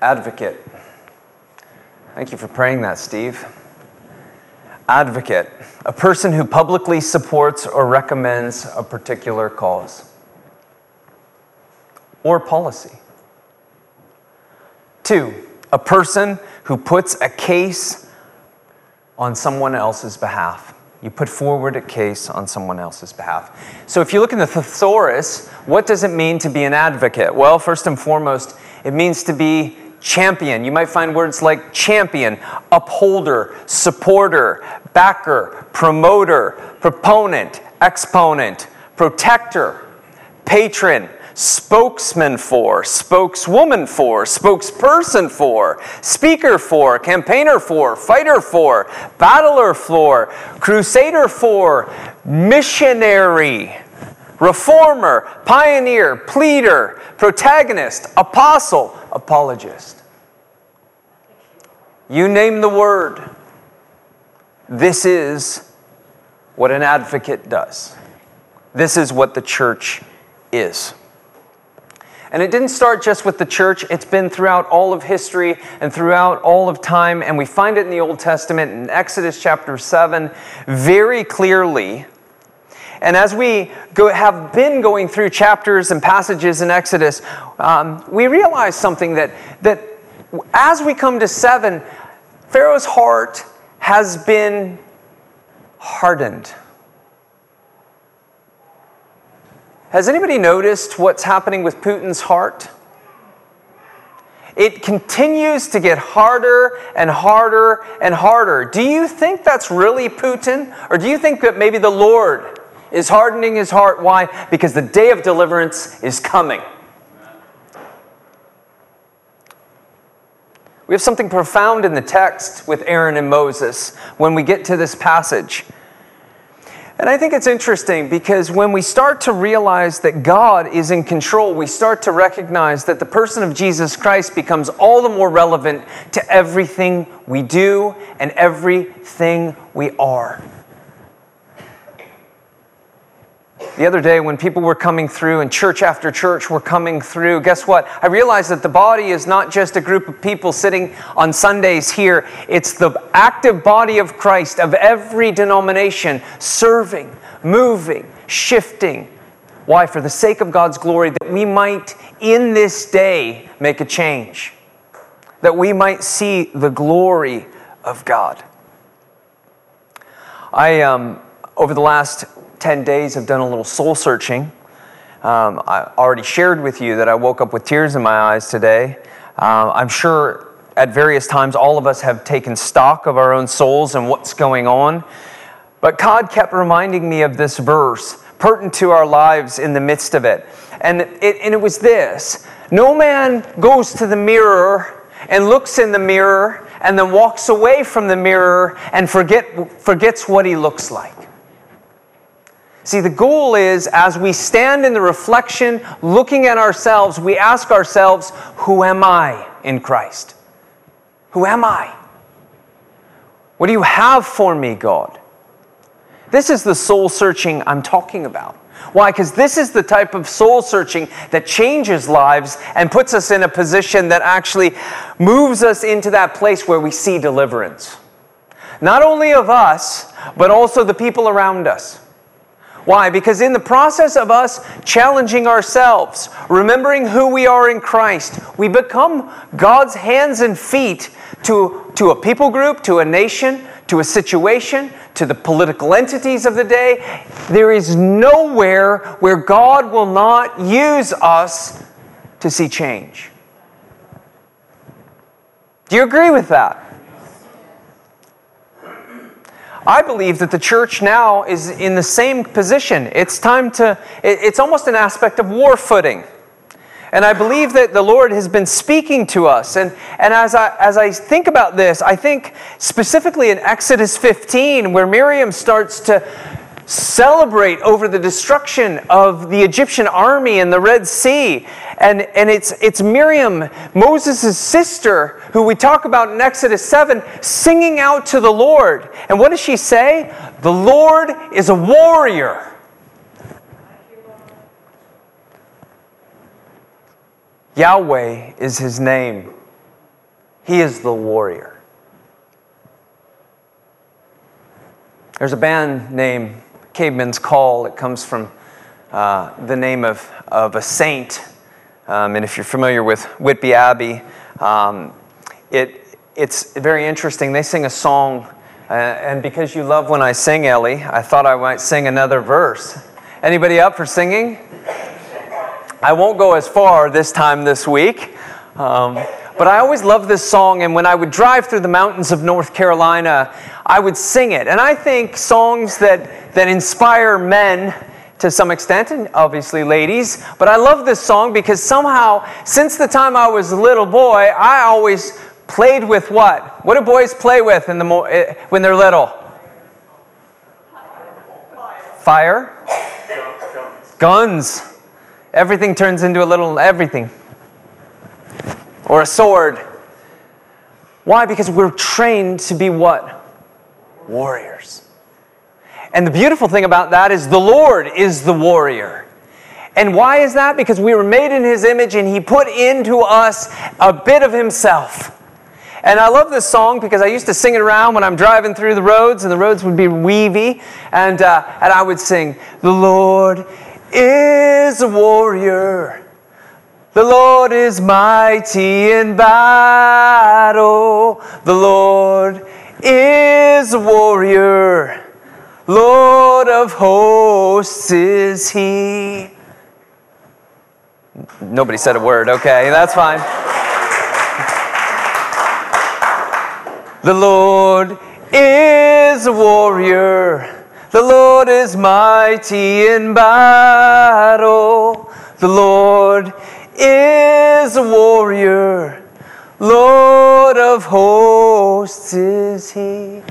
Advocate. Thank you for praying that, Steve. Advocate, a person who publicly supports or recommends a particular cause or policy. Two, a person who puts a case on someone else's behalf. You put forward a case on someone else's behalf. So, if you look in the thesaurus, what does it mean to be an advocate? Well, first and foremost, it means to be champion. You might find words like champion, upholder, supporter, backer, promoter, proponent, exponent, protector, patron, spokesman for, spokeswoman for, spokesperson for, speaker for, campaigner for, fighter for, battler for, crusader for, missionary, reformer, pioneer, pleader, protagonist, apostle, apologist. You name the word. This is what an advocate does. This is what the church is. And it didn't start just with the church, it's been throughout all of history and throughout all of time. And we find it in the Old Testament in Exodus chapter 7 very clearly. And as we go, have been going through chapters and passages in Exodus, um, we realize something that, that as we come to 7, Pharaoh's heart has been hardened. Has anybody noticed what's happening with Putin's heart? It continues to get harder and harder and harder. Do you think that's really Putin? Or do you think that maybe the Lord is hardening his heart? Why? Because the day of deliverance is coming. We have something profound in the text with Aaron and Moses when we get to this passage. And I think it's interesting because when we start to realize that God is in control, we start to recognize that the person of Jesus Christ becomes all the more relevant to everything we do and everything we are. The other day, when people were coming through and church after church were coming through, guess what? I realized that the body is not just a group of people sitting on Sundays here, it's the active body of Christ of every denomination serving, moving, shifting. Why? For the sake of God's glory, that we might in this day make a change, that we might see the glory of God. I, um, over the last 10 days have done a little soul searching. Um, I already shared with you that I woke up with tears in my eyes today. Uh, I'm sure at various times all of us have taken stock of our own souls and what's going on. But God kept reminding me of this verse, pertinent to our lives in the midst of it. And it, and it was this No man goes to the mirror and looks in the mirror and then walks away from the mirror and forget, forgets what he looks like. See, the goal is as we stand in the reflection, looking at ourselves, we ask ourselves, Who am I in Christ? Who am I? What do you have for me, God? This is the soul searching I'm talking about. Why? Because this is the type of soul searching that changes lives and puts us in a position that actually moves us into that place where we see deliverance. Not only of us, but also the people around us. Why? Because in the process of us challenging ourselves, remembering who we are in Christ, we become God's hands and feet to, to a people group, to a nation, to a situation, to the political entities of the day. There is nowhere where God will not use us to see change. Do you agree with that? I believe that the church now is in the same position. It's time to, it's almost an aspect of war footing. And I believe that the Lord has been speaking to us. And, and as, I, as I think about this, I think specifically in Exodus 15, where Miriam starts to celebrate over the destruction of the Egyptian army in the Red Sea. And, and it's, it's Miriam, Moses' sister, who we talk about in Exodus 7, singing out to the Lord. And what does she say? The Lord is a warrior. Yahweh is his name. He is the warrior. There's a band named Caedmon's Call. It comes from uh, the name of, of a saint. Um, and if you're familiar with Whitby Abbey, um, it, it's very interesting. They sing a song, uh, and because you love when I sing, Ellie, I thought I might sing another verse. Anybody up for singing? I won't go as far this time this week. Um, but I always loved this song, and when I would drive through the mountains of North Carolina, I would sing it. And I think songs that, that inspire men to some extent, and obviously ladies, but I love this song because somehow, since the time I was a little boy, I always played with what? What do boys play with in the mo- eh, when they're little? Fire? Guns. Everything turns into a little everything or a sword. Why? Because we're trained to be what? Warriors. And the beautiful thing about that is the Lord is the warrior. And why is that? Because we were made in His image and He put into us a bit of Himself. And I love this song because I used to sing it around when I'm driving through the roads and the roads would be weavy. And, uh, and I would sing, The Lord is a warrior. The Lord is mighty in battle. The Lord is a warrior. Lord of hosts is he. Nobody said a word. Okay, that's fine. The Lord is a warrior. The Lord is mighty in battle. The Lord is a warrior. Lord of hosts is he.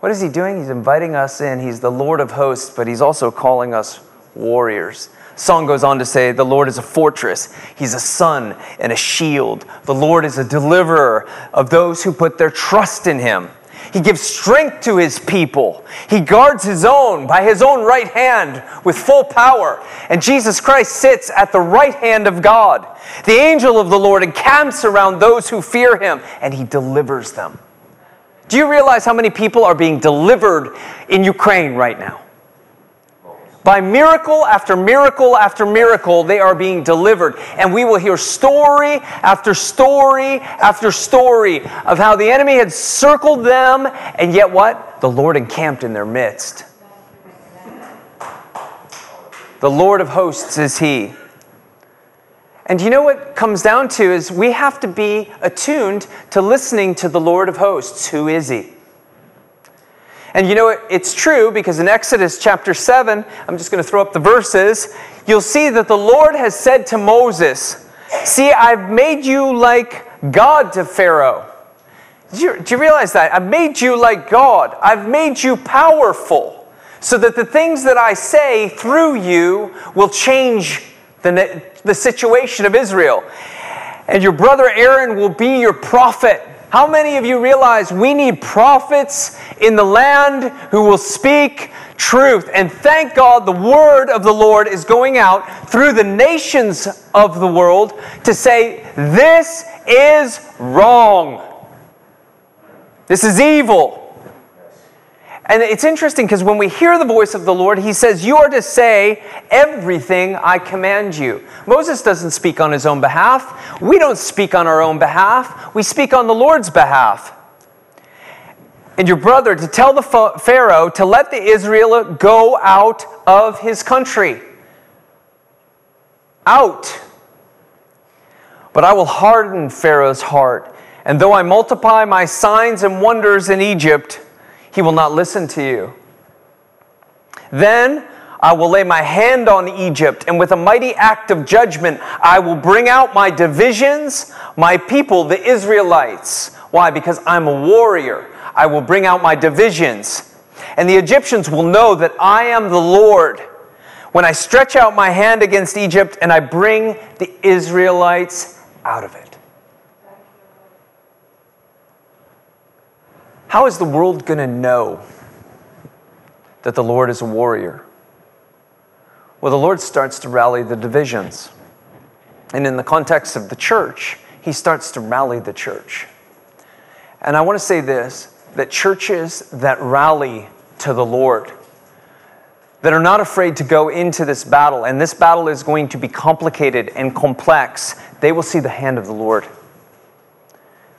What is he doing? He's inviting us in. He's the Lord of hosts, but he's also calling us warriors. Song goes on to say, The Lord is a fortress. He's a sun and a shield. The Lord is a deliverer of those who put their trust in him. He gives strength to his people. He guards his own by his own right hand with full power. And Jesus Christ sits at the right hand of God. The angel of the Lord encamps around those who fear him, and he delivers them. Do you realize how many people are being delivered in Ukraine right now? By miracle after miracle after miracle, they are being delivered. And we will hear story after story after story of how the enemy had circled them, and yet what? The Lord encamped in their midst. The Lord of hosts is He. And you know what comes down to is we have to be attuned to listening to the Lord of hosts. Who is He? And you know, it's true because in Exodus chapter 7, I'm just going to throw up the verses, you'll see that the Lord has said to Moses, See, I've made you like God to Pharaoh. Do you, do you realize that? I've made you like God, I've made you powerful so that the things that I say through you will change the, the situation of Israel. And your brother Aaron will be your prophet. How many of you realize we need prophets in the land who will speak truth? And thank God the word of the Lord is going out through the nations of the world to say, this is wrong. This is evil. And it's interesting because when we hear the voice of the Lord, he says, You are to say everything I command you. Moses doesn't speak on his own behalf. We don't speak on our own behalf. We speak on the Lord's behalf. And your brother to tell the Pharaoh to let the Israel go out of his country. Out. But I will harden Pharaoh's heart. And though I multiply my signs and wonders in Egypt, he will not listen to you. Then I will lay my hand on Egypt, and with a mighty act of judgment, I will bring out my divisions, my people, the Israelites. Why? Because I'm a warrior. I will bring out my divisions. And the Egyptians will know that I am the Lord when I stretch out my hand against Egypt and I bring the Israelites out of it. How is the world going to know that the Lord is a warrior? Well, the Lord starts to rally the divisions. And in the context of the church, he starts to rally the church. And I want to say this that churches that rally to the Lord, that are not afraid to go into this battle, and this battle is going to be complicated and complex, they will see the hand of the Lord.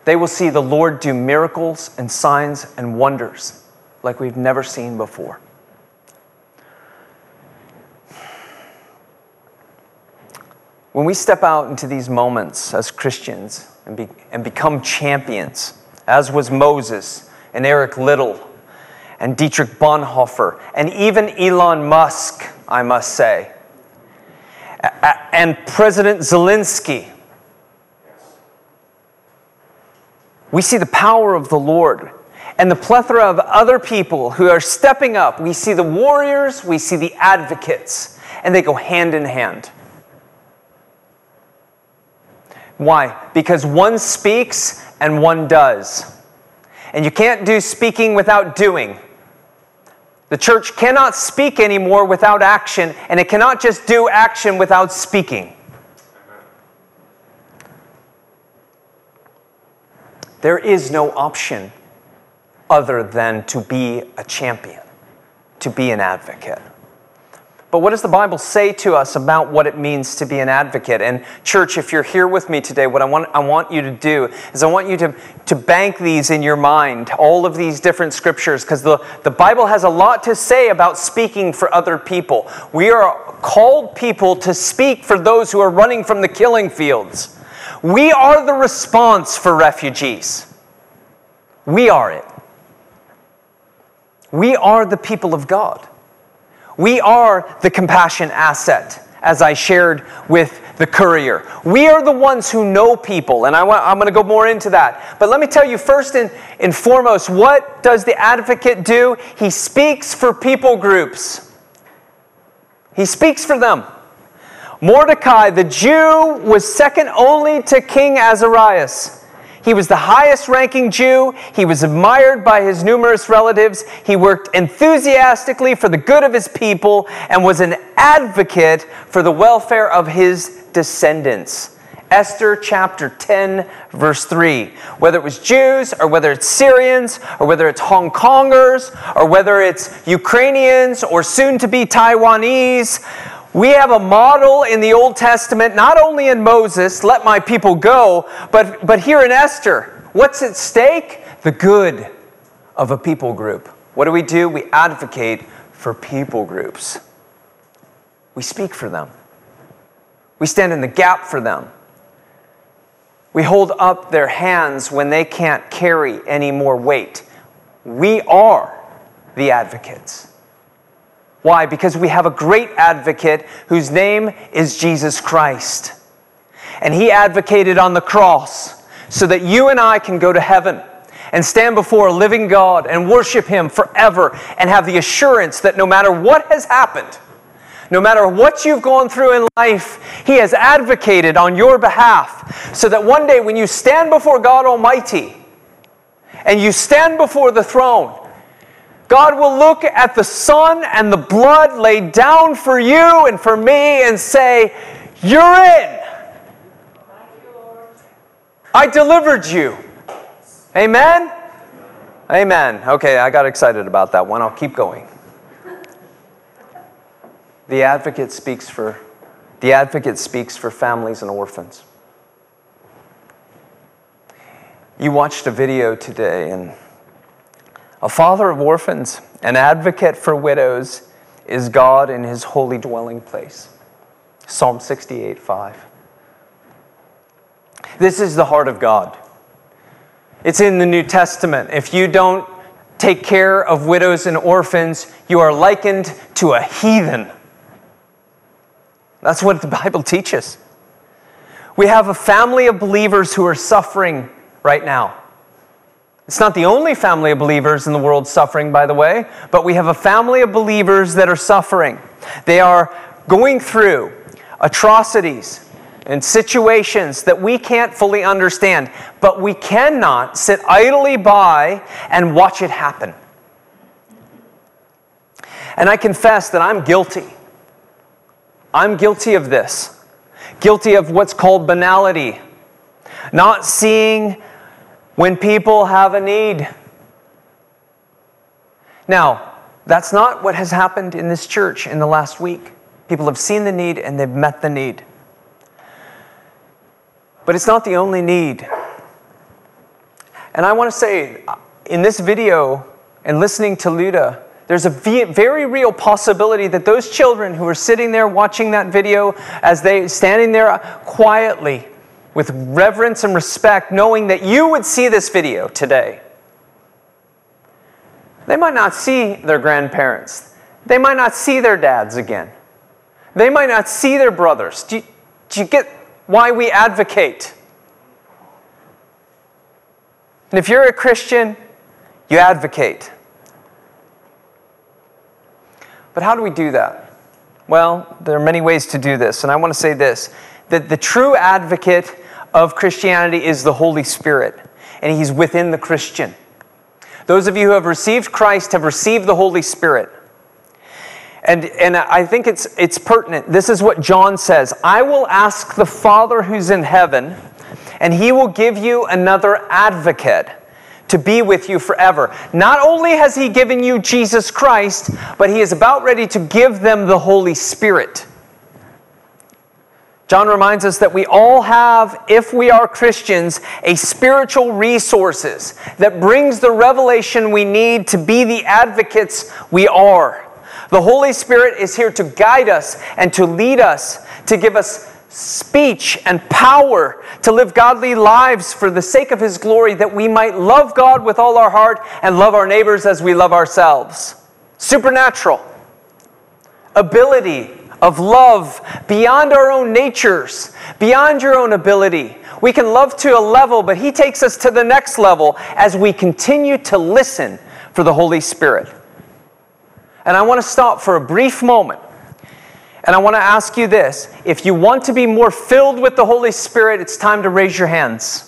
They will see the Lord do miracles and signs and wonders like we've never seen before. When we step out into these moments as Christians and, be, and become champions, as was Moses and Eric Liddell and Dietrich Bonhoeffer and even Elon Musk, I must say, and President Zelensky, we see the power of the Lord and the plethora of other people who are stepping up. We see the warriors, we see the advocates, and they go hand in hand. Why? Because one speaks and one does. And you can't do speaking without doing. The church cannot speak anymore without action, and it cannot just do action without speaking. There is no option other than to be a champion, to be an advocate. But what does the Bible say to us about what it means to be an advocate? And, church, if you're here with me today, what I want, I want you to do is I want you to, to bank these in your mind, all of these different scriptures, because the, the Bible has a lot to say about speaking for other people. We are called people to speak for those who are running from the killing fields. We are the response for refugees. We are it. We are the people of God. We are the compassion asset, as I shared with the courier. We are the ones who know people, and I I'm going to go more into that. But let me tell you first and, and foremost what does the advocate do? He speaks for people groups, he speaks for them. Mordecai, the Jew, was second only to King Azarias. He was the highest ranking Jew. He was admired by his numerous relatives. He worked enthusiastically for the good of his people and was an advocate for the welfare of his descendants. Esther chapter 10, verse 3. Whether it was Jews, or whether it's Syrians, or whether it's Hong Kongers, or whether it's Ukrainians, or soon to be Taiwanese, we have a model in the Old Testament, not only in Moses, let my people go, but, but here in Esther. What's at stake? The good of a people group. What do we do? We advocate for people groups. We speak for them. We stand in the gap for them. We hold up their hands when they can't carry any more weight. We are the advocates. Why? Because we have a great advocate whose name is Jesus Christ. And he advocated on the cross so that you and I can go to heaven and stand before a living God and worship him forever and have the assurance that no matter what has happened, no matter what you've gone through in life, He has advocated on your behalf so that one day when you stand before God Almighty and you stand before the throne, God will look at the Son and the blood laid down for you and for me and say, You're in. I delivered you. Amen? Amen. Okay, I got excited about that one. I'll keep going. The advocate speaks for the advocate speaks for families and orphans. You watched a video today and a father of orphans, an advocate for widows, is God in his holy dwelling place. Psalm 68 5. This is the heart of God. It's in the New Testament. If you don't take care of widows and orphans, you are likened to a heathen. That's what the Bible teaches. We have a family of believers who are suffering right now. It's not the only family of believers in the world suffering, by the way, but we have a family of believers that are suffering. They are going through atrocities and situations that we can't fully understand, but we cannot sit idly by and watch it happen. And I confess that I'm guilty. I'm guilty of this, guilty of what's called banality, not seeing when people have a need. Now, that's not what has happened in this church in the last week. People have seen the need and they've met the need. But it's not the only need. And I want to say, in this video and listening to Luda, there's a very real possibility that those children who are sitting there watching that video as they standing there quietly with reverence and respect, knowing that you would see this video today. They might not see their grandparents. They might not see their dads again. They might not see their brothers. Do you, do you get why we advocate? And if you're a Christian, you advocate. But how do we do that? Well, there are many ways to do this, and I want to say this that the true advocate of Christianity is the Holy Spirit, and He's within the Christian. Those of you who have received Christ have received the Holy Spirit. And, and I think it's, it's pertinent. This is what John says I will ask the Father who's in heaven, and he will give you another advocate to be with you forever. Not only has he given you Jesus Christ, but he is about ready to give them the Holy Spirit. John reminds us that we all have, if we are Christians, a spiritual resources that brings the revelation we need to be the advocates we are. The Holy Spirit is here to guide us and to lead us, to give us speech and power to live godly lives for the sake of His glory, that we might love God with all our heart and love our neighbors as we love ourselves. Supernatural ability of love beyond our own natures, beyond your own ability. We can love to a level, but He takes us to the next level as we continue to listen for the Holy Spirit. And I want to stop for a brief moment. And I want to ask you this if you want to be more filled with the Holy Spirit, it's time to raise your hands.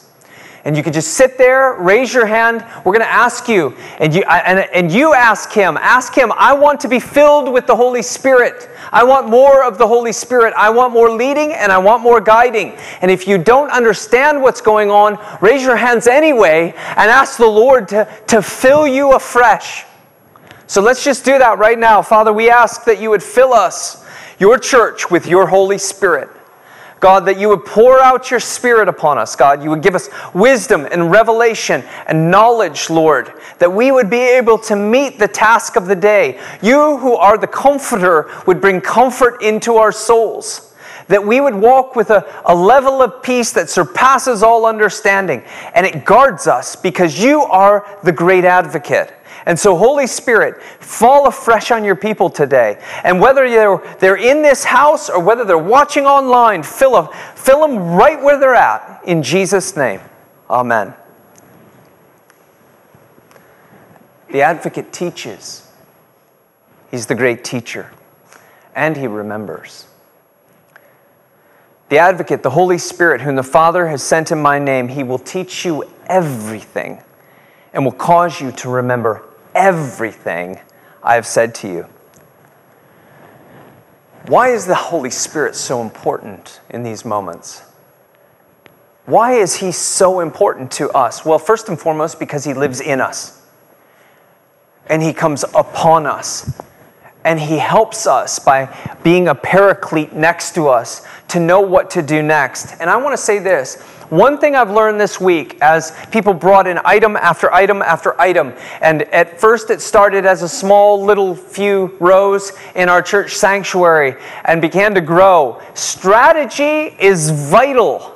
And you can just sit there, raise your hand. We're going to ask you, and you, and, and you ask him, ask him, I want to be filled with the Holy Spirit. I want more of the Holy Spirit. I want more leading and I want more guiding. And if you don't understand what's going on, raise your hands anyway and ask the Lord to, to fill you afresh. So let's just do that right now. Father, we ask that you would fill us, your church, with your Holy Spirit. God, that you would pour out your Spirit upon us, God. You would give us wisdom and revelation and knowledge, Lord, that we would be able to meet the task of the day. You, who are the comforter, would bring comfort into our souls. That we would walk with a, a level of peace that surpasses all understanding. And it guards us because you are the great advocate. And so, Holy Spirit, fall afresh on your people today. And whether they're, they're in this house or whether they're watching online, fill them, fill them right where they're at. In Jesus' name, amen. The advocate teaches, he's the great teacher, and he remembers. The advocate, the Holy Spirit, whom the Father has sent in my name, he will teach you everything and will cause you to remember everything I have said to you. Why is the Holy Spirit so important in these moments? Why is He so important to us? Well, first and foremost, because He lives in us and He comes upon us and He helps us by being a paraclete next to us to know what to do next. And I want to say this one thing I've learned this week as people brought in item after item after item, and at first it started as a small little few rows in our church sanctuary and began to grow. Strategy is vital,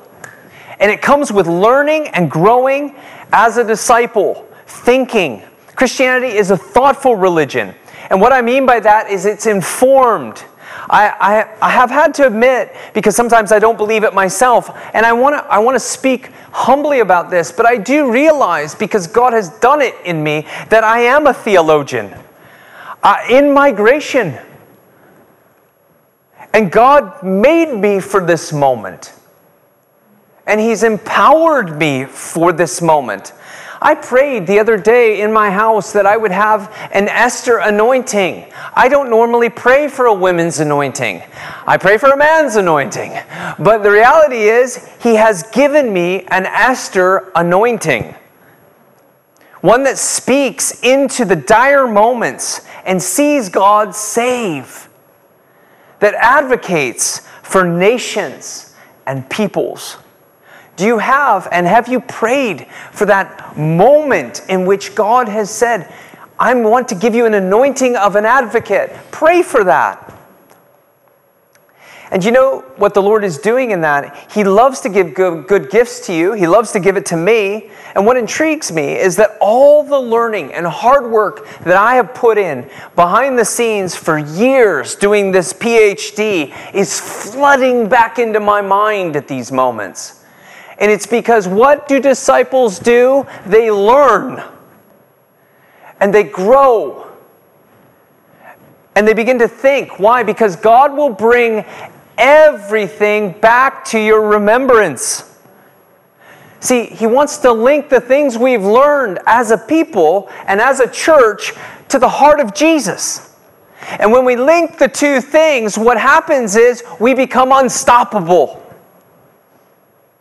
and it comes with learning and growing as a disciple, thinking. Christianity is a thoughtful religion. And what I mean by that is it's informed. I, I, I have had to admit, because sometimes I don't believe it myself, and I want to I wanna speak humbly about this, but I do realize, because God has done it in me, that I am a theologian uh, in migration. And God made me for this moment. And He's empowered me for this moment. I prayed the other day in my house that I would have an Esther anointing. I don't normally pray for a women's anointing, I pray for a man's anointing. But the reality is, He has given me an Esther anointing. one that speaks into the dire moments and sees God save, that advocates for nations and peoples. Do you have and have you prayed for that moment in which God has said, I want to give you an anointing of an advocate? Pray for that. And you know what the Lord is doing in that? He loves to give good, good, gifts to you, He loves to give it to me. And what intrigues me is that all the learning and hard work that I have put in behind the scenes for years doing this PhD is flooding back into my mind at these moments. And it's because what do disciples do? They learn and they grow and they begin to think. Why? Because God will bring everything back to your remembrance. See, he wants to link the things we've learned as a people and as a church to the heart of Jesus. And when we link the two things, what happens is we become unstoppable.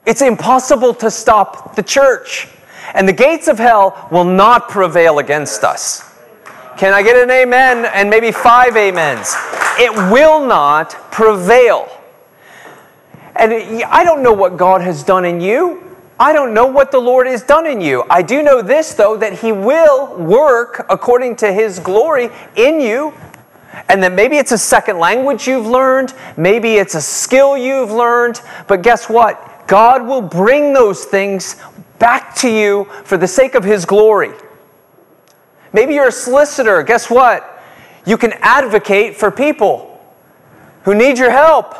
It's impossible to stop the church. And the gates of hell will not prevail against us. Can I get an amen and maybe five amens? It will not prevail. And I don't know what God has done in you. I don't know what the Lord has done in you. I do know this, though, that He will work according to His glory in you. And that maybe it's a second language you've learned, maybe it's a skill you've learned, but guess what? God will bring those things back to you for the sake of His glory. Maybe you're a solicitor. Guess what? You can advocate for people who need your help.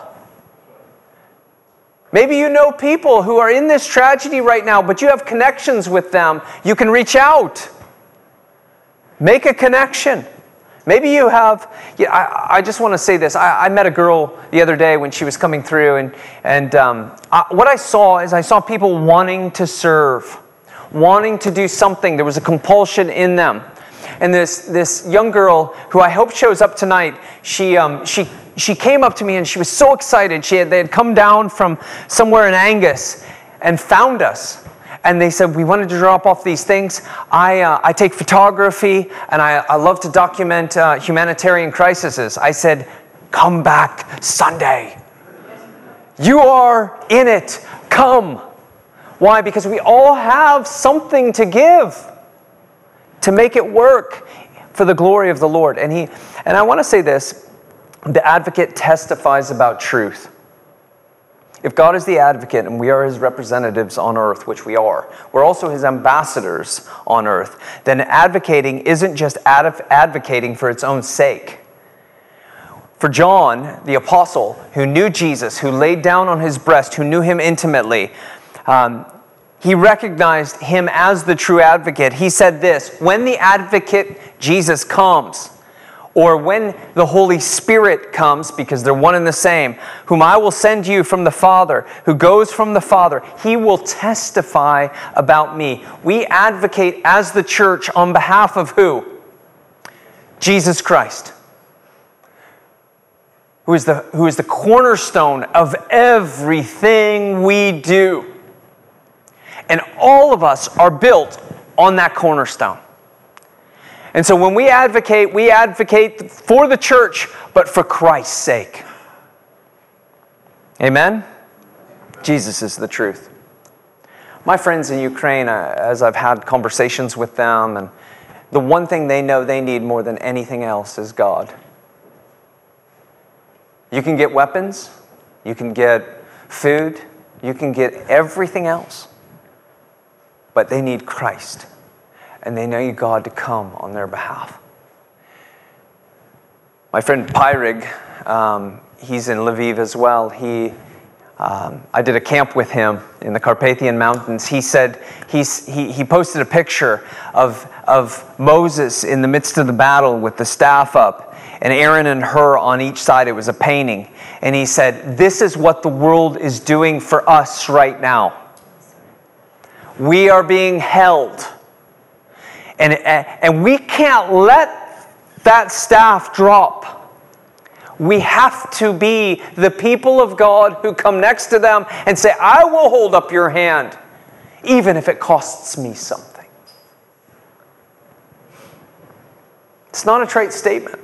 Maybe you know people who are in this tragedy right now, but you have connections with them. You can reach out, make a connection. Maybe you have, yeah, I, I just want to say this. I, I, met a girl the other day when she was coming through, and, and um, I, what I saw is I saw people wanting to serve, wanting to do something. There was a compulsion in them. And this, this young girl, who I hope shows up tonight, she, um, she, she came up to me and she was so excited. She had, they had come down from somewhere in Angus and found us. And they said, We wanted to drop off these things. I, uh, I take photography and I, I love to document uh, humanitarian crises. I said, Come back Sunday. You are in it. Come. Why? Because we all have something to give to make it work for the glory of the Lord. And he and I want to say this, the advocate testifies about truth. If God is the advocate and we are his representatives on earth, which we are, we're also his ambassadors on earth, then advocating isn't just advocating for its own sake. For John, the apostle, who knew Jesus, who laid down on his breast, who knew him intimately, um, he recognized him as the true advocate. He said this When the advocate Jesus comes, or when the Holy Spirit comes, because they're one and the same, whom I will send you from the Father, who goes from the Father, he will testify about me. We advocate as the church on behalf of who? Jesus Christ, who is the, who is the cornerstone of everything we do. And all of us are built on that cornerstone. And so when we advocate, we advocate for the church, but for Christ's sake. Amen? Jesus is the truth. My friends in Ukraine, uh, as I've had conversations with them, and the one thing they know they need more than anything else is God. You can get weapons, you can get food, you can get everything else but they need Christ and they need God to come on their behalf. My friend Pyrig, um, he's in Lviv as well. He, um, I did a camp with him in the Carpathian Mountains. He said, he's, he, he posted a picture of, of Moses in the midst of the battle with the staff up, and Aaron and Hur on each side. It was a painting. And he said, This is what the world is doing for us right now. We are being held. And, and we can't let that staff drop. We have to be the people of God who come next to them and say, I will hold up your hand, even if it costs me something. It's not a trite statement,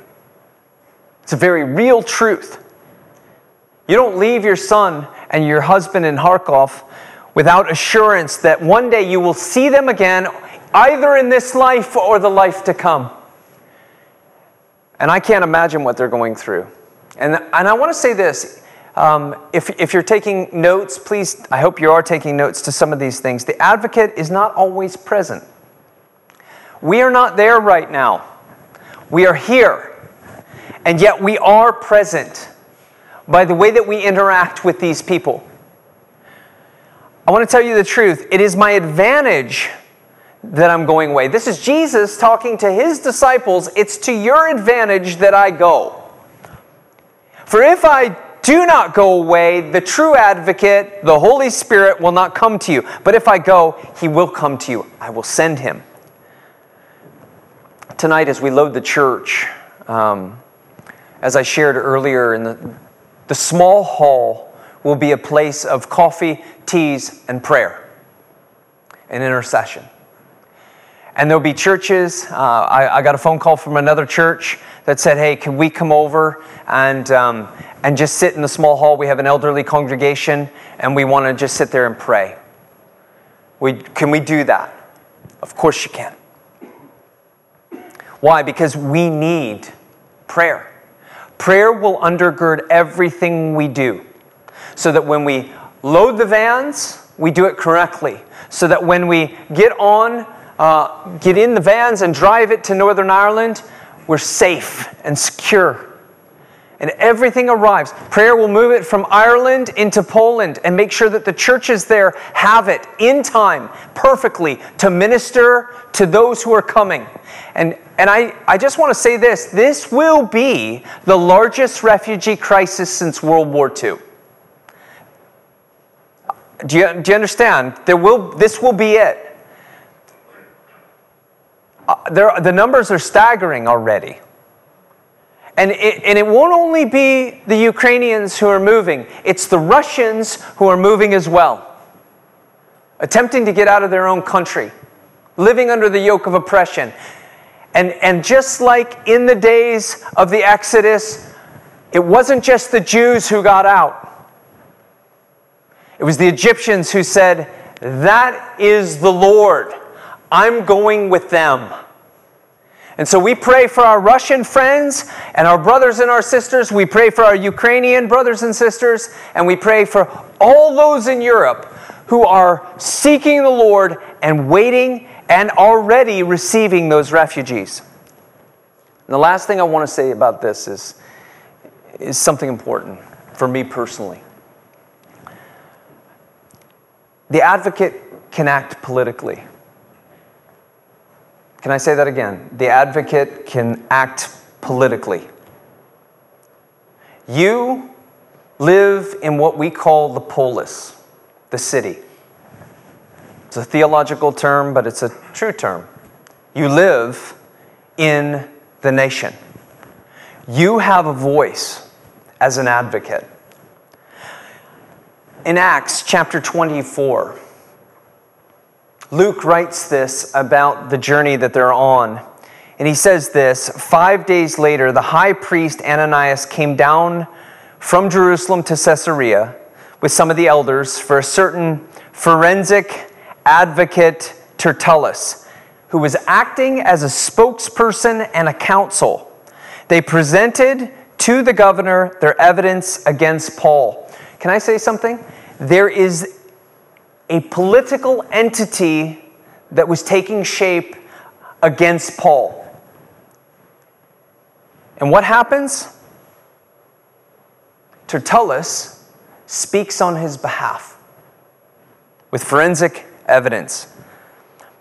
it's a very real truth. You don't leave your son and your husband in Kharkov without assurance that one day you will see them again, either in this life or the life to come. And I can't imagine what they're going through. And, and I want to say this um, if, if you're taking notes, please, I hope you are taking notes to some of these things. The advocate is not always present. We are not there right now. We are here. And yet we are present by the way that we interact with these people. I want to tell you the truth. It is my advantage that I'm going away. This is Jesus talking to his disciples. It's to your advantage that I go. For if I do not go away, the true advocate, the Holy Spirit, will not come to you. But if I go, he will come to you. I will send him. Tonight, as we load the church, um, as I shared earlier, in the, the small hall will be a place of coffee, teas, and prayer and intercession. And there'll be churches. Uh, I, I, got a phone call from another church that said, "Hey, can we come over and um, and just sit in the small hall? We have an elderly congregation, and we want to just sit there and pray. We, can we do that? Of course you can. Why? Because we need prayer. Prayer will undergird everything we do, so that when we load the vans, we do it correctly. So that when we get on uh, get in the vans and drive it to Northern Ireland, we're safe and secure. And everything arrives. Prayer will move it from Ireland into Poland and make sure that the churches there have it in time, perfectly, to minister to those who are coming. And, and I, I just want to say this this will be the largest refugee crisis since World War II. Do you, do you understand? There will, this will be it. Uh, the numbers are staggering already. And it, and it won't only be the Ukrainians who are moving, it's the Russians who are moving as well, attempting to get out of their own country, living under the yoke of oppression. And, and just like in the days of the Exodus, it wasn't just the Jews who got out, it was the Egyptians who said, That is the Lord. I'm going with them. And so we pray for our Russian friends and our brothers and our sisters. We pray for our Ukrainian brothers and sisters. And we pray for all those in Europe who are seeking the Lord and waiting and already receiving those refugees. And the last thing I want to say about this is, is something important for me personally. The advocate can act politically. Can I say that again? The advocate can act politically. You live in what we call the polis, the city. It's a theological term, but it's a true term. You live in the nation. You have a voice as an advocate. In Acts chapter 24, Luke writes this about the journey that they're on. And he says this Five days later, the high priest Ananias came down from Jerusalem to Caesarea with some of the elders for a certain forensic advocate Tertullus, who was acting as a spokesperson and a counsel. They presented to the governor their evidence against Paul. Can I say something? There is a political entity that was taking shape against Paul. And what happens? Tertullus speaks on his behalf with forensic evidence.